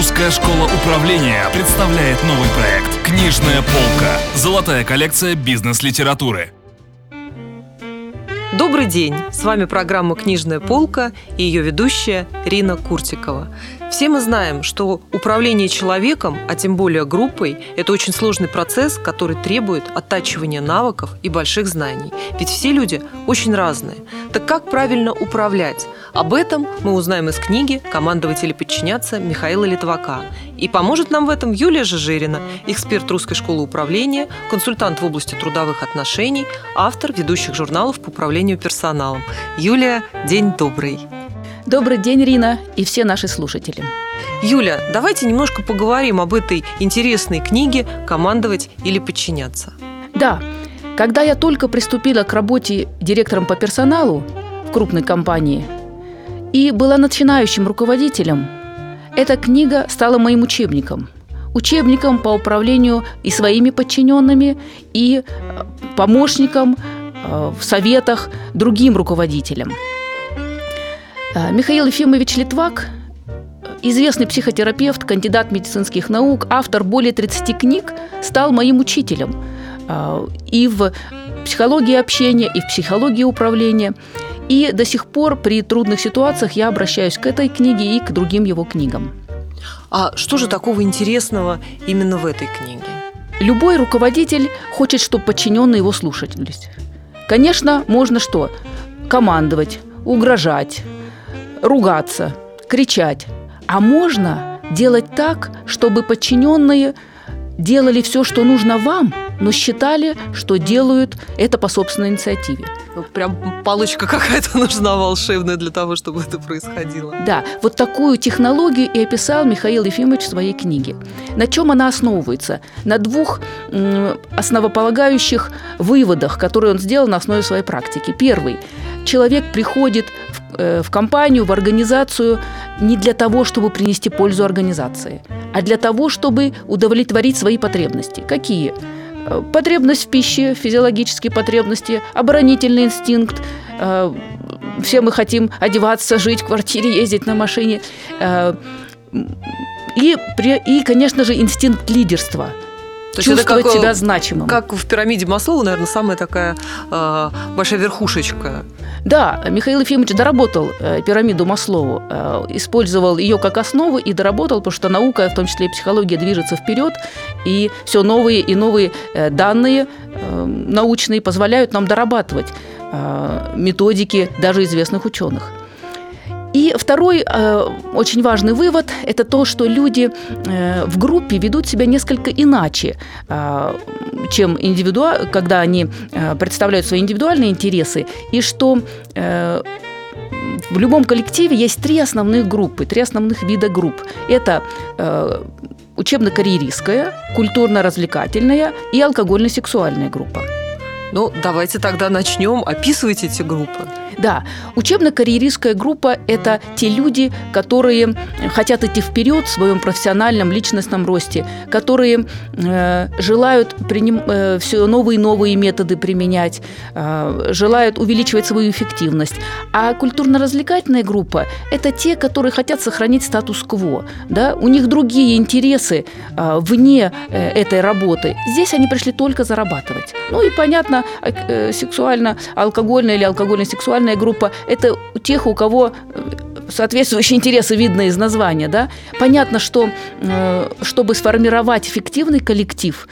Русская школа управления представляет новый проект «Книжная полка». Золотая коллекция бизнес-литературы. Добрый день! С вами программа «Книжная полка» и ее ведущая Рина Куртикова. Все мы знаем, что управление человеком, а тем более группой, это очень сложный процесс, который требует оттачивания навыков и больших знаний. Ведь все люди очень разные. Так как правильно управлять? Об этом мы узнаем из книги «Командовать или подчиняться» Михаила Литвака. И поможет нам в этом Юлия Жижирина, эксперт Русской школы управления, консультант в области трудовых отношений, автор ведущих журналов по управлению персоналом. Юлия, день добрый! Добрый день, Рина, и все наши слушатели. Юля, давайте немножко поговорим об этой интересной книге «Командовать или подчиняться». Да, когда я только приступила к работе директором по персоналу в крупной компании и была начинающим руководителем, эта книга стала моим учебником. Учебником по управлению и своими подчиненными, и э, помощником э, в советах другим руководителям – Михаил Ефимович Литвак известный психотерапевт, кандидат медицинских наук, автор более 30 книг, стал моим учителем э, и в психологии общения, и в психологии управления. И до сих пор при трудных ситуациях я обращаюсь к этой книге и к другим его книгам. А что же такого интересного именно в этой книге? Любой руководитель хочет, чтобы подчиненные его слушались. Конечно, можно что? Командовать, угрожать, ругаться, кричать. А можно делать так, чтобы подчиненные делали все, что нужно вам, но считали, что делают это по собственной инициативе. Ну, прям палочка какая-то нужна волшебная для того, чтобы это происходило. Да, вот такую технологию и описал Михаил Ефимович в своей книге. На чем она основывается? На двух основополагающих выводах, которые он сделал на основе своей практики. Первый. Человек приходит в в компанию, в организацию не для того, чтобы принести пользу организации, а для того, чтобы удовлетворить свои потребности. Какие? Э, потребность в пище, физиологические потребности, оборонительный инстинкт. Э, все мы хотим одеваться, жить в квартире, ездить на машине. И, и конечно же, инстинкт лидерства – то чувствовать как, себя значимым. Как в пирамиде Маслоу, наверное, самая такая э, большая верхушечка. Да, Михаил Ефимович доработал э, пирамиду Маслоу, э, использовал ее как основу и доработал, потому что наука, в том числе и психология, движется вперед, и все новые и новые э, данные э, научные позволяют нам дорабатывать э, методики даже известных ученых. И второй э, очень важный вывод – это то, что люди э, в группе ведут себя несколько иначе, э, чем индивидуа, когда они э, представляют свои индивидуальные интересы, и что э, в любом коллективе есть три основных группы, три основных вида групп. Это э, учебно-карьеристская, культурно-развлекательная и алкогольно-сексуальная группа. Ну, давайте тогда начнем описывать эти группы. Да, учебно-карьеристская группа – это те люди, которые хотят идти вперед в своем профессиональном, личностном росте, которые э, желают приним, э, все новые и новые методы применять, э, желают увеличивать свою эффективность. А культурно-развлекательная группа – это те, которые хотят сохранить статус-кво. Да? У них другие интересы э, вне э, этой работы. Здесь они пришли только зарабатывать. Ну и понятно, э, сексуально-алкогольная или алкогольно-сексуальная социальная группа – это у тех, у кого э, соответствующие интересы видно из названия. Да? Понятно, что э, чтобы сформировать эффективный коллектив,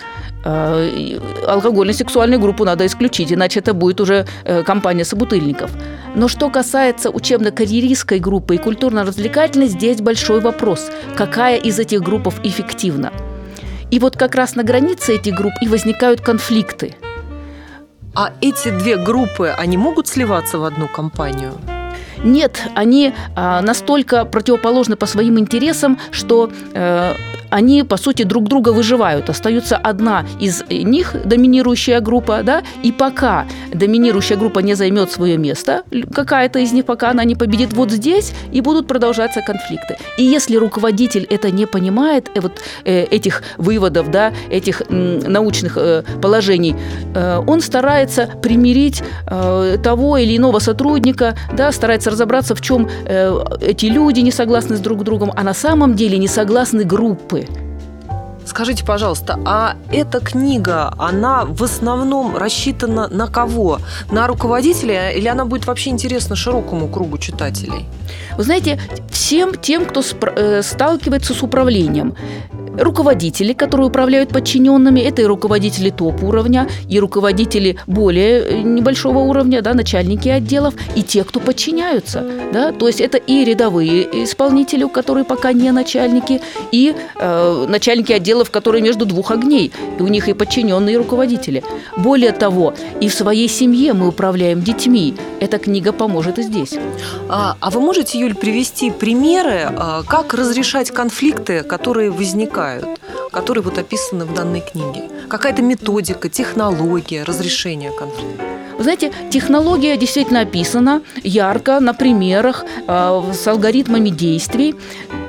э, алкогольно-сексуальную группу надо исключить, иначе это будет уже компания собутыльников. Но что касается учебно-карьеристской группы и культурно-развлекательной, здесь большой вопрос, какая из этих групп эффективна. И вот как раз на границе этих групп и возникают конфликты – а эти две группы, они могут сливаться в одну компанию? Нет, они а, настолько противоположны по своим интересам, что э, они, по сути, друг друга выживают. Остается одна из них, доминирующая группа, да, и пока доминирующая группа не займет свое место, какая-то из них, пока она не победит вот здесь, и будут продолжаться конфликты. И если руководитель это не понимает, э, вот э, этих выводов, да, этих научных э, положений, он старается примирить того или иного сотрудника, да, старается разобраться, в чем эти люди не согласны с друг другом, а на самом деле не согласны группы. Скажите, пожалуйста, а эта книга, она в основном рассчитана на кого? На руководителя или она будет вообще интересна широкому кругу читателей? Вы знаете, всем тем, кто э, сталкивается с управлением руководители, которые управляют подчиненными, это и руководители топ-уровня, и руководители более э, небольшого уровня, да, начальники отделов, и те, кто подчиняются. Да, то есть это и рядовые исполнители, которые пока не начальники, и э, начальники отделов, которые между двух огней. И у них и подчиненные, и руководители. Более того, и в своей семье мы управляем детьми. Эта книга поможет и здесь. А, а вы можете, Юль, привести примеры, а, как разрешать конфликты, которые возникают? Бывают, которые вот описаны в данной книге? Какая-то методика, технология разрешения конфликта? Вы знаете, технология действительно описана ярко, на примерах, э, с алгоритмами действий.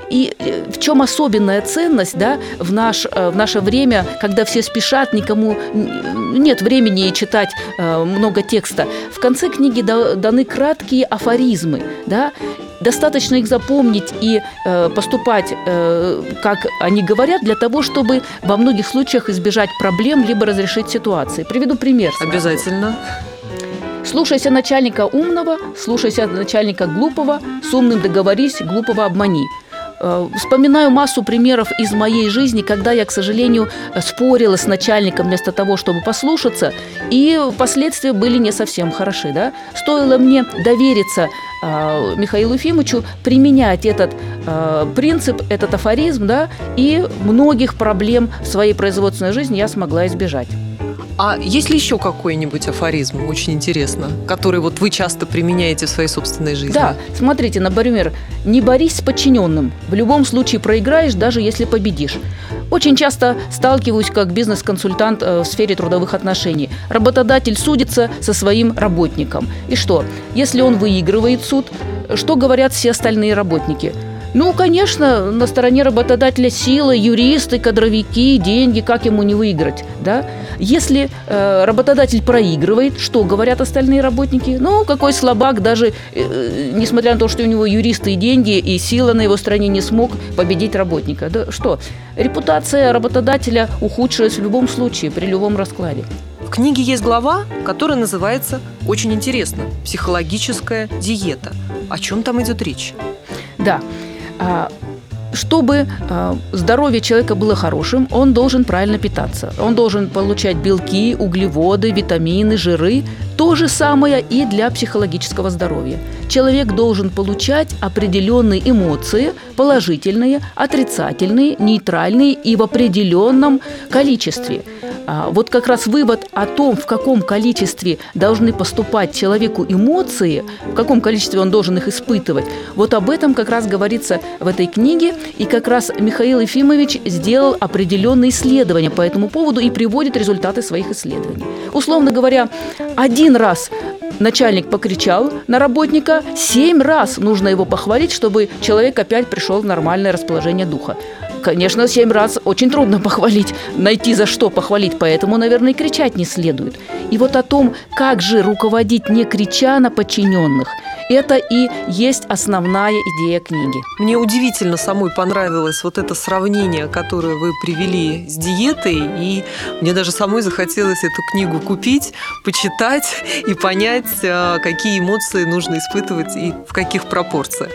И э, в чем особенная ценность да, в, наш, э, в наше время, когда все спешат, никому нет времени читать много текста. В конце книги даны краткие афоризмы, да, Достаточно их запомнить и э, поступать, э, как они говорят, для того, чтобы во многих случаях избежать проблем либо разрешить ситуации. Приведу пример. Обязательно. Слушайся начальника умного, слушайся начальника глупого, с умным договорись, глупого обмани. Э, вспоминаю массу примеров из моей жизни, когда я, к сожалению, спорила с начальником вместо того, чтобы послушаться, и последствия были не совсем хороши. Да? Стоило мне довериться э, Михаилу Ефимовичу применять этот э, принцип, этот афоризм, да, и многих проблем в своей производственной жизни я смогла избежать. А есть ли еще какой-нибудь афоризм, очень интересно, который вот вы часто применяете в своей собственной жизни? Да, смотрите, например, не борись с подчиненным. В любом случае проиграешь, даже если победишь. Очень часто сталкиваюсь как бизнес-консультант э, в сфере трудовых отношений. Работодатель судится со своим работником. И что? Если он выигрывает суд, что говорят все остальные работники – ну, конечно, на стороне работодателя сила, юристы, кадровики, деньги, как ему не выиграть, да? Если э, работодатель проигрывает, что говорят остальные работники? Ну, какой слабак, даже э, несмотря на то, что у него юристы и деньги, и сила на его стороне не смог победить работника. Да что? Репутация работодателя ухудшилась в любом случае, при любом раскладе. В книге есть глава, которая называется очень интересно «Психологическая диета». О чем там идет речь? Да. А, чтобы а, здоровье человека было хорошим, он должен правильно питаться. Он должен получать белки, углеводы, витамины, жиры. То же самое и для психологического здоровья. Человек должен получать определенные эмоции, положительные, отрицательные, нейтральные и в определенном количестве – вот как раз вывод о том, в каком количестве должны поступать человеку эмоции, в каком количестве он должен их испытывать, вот об этом как раз говорится в этой книге. И как раз Михаил Ефимович сделал определенные исследования по этому поводу и приводит результаты своих исследований. Условно говоря, один раз начальник покричал на работника, семь раз нужно его похвалить, чтобы человек опять пришел в нормальное расположение духа. Конечно, семь раз очень трудно похвалить, найти за что похвалить, поэтому, наверное, и кричать не следует. И вот о том, как же руководить не крича на подчиненных, это и есть основная идея книги. Мне удивительно самой понравилось вот это сравнение, которое вы привели с диетой, и мне даже самой захотелось эту книгу купить, почитать и понять, а, какие эмоции нужно испытывать и в каких пропорциях.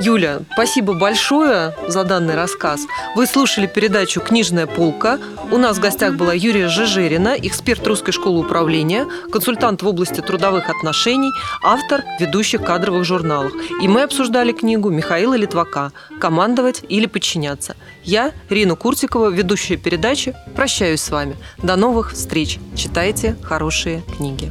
Юля, спасибо большое за данный рассказ. Вы слушали передачу «Книжная полка». У нас в гостях была Юрия Жижерина, эксперт Русской школы управления, консультант в области трудовых отношений, автор ведущих кадровых журналов. И мы обсуждали книгу Михаила Литвака «Командовать или подчиняться». Я, Рина Куртикова, ведущая передачи, прощаюсь с вами. До новых встреч. Читайте хорошие книги.